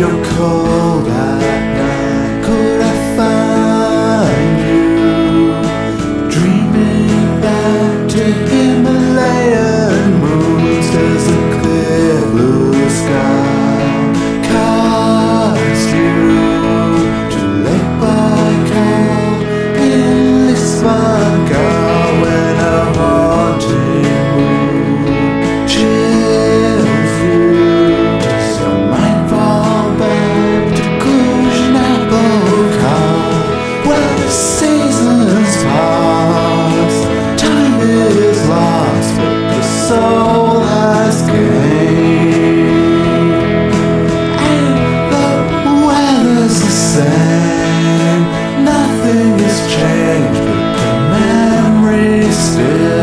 your call. Yeah.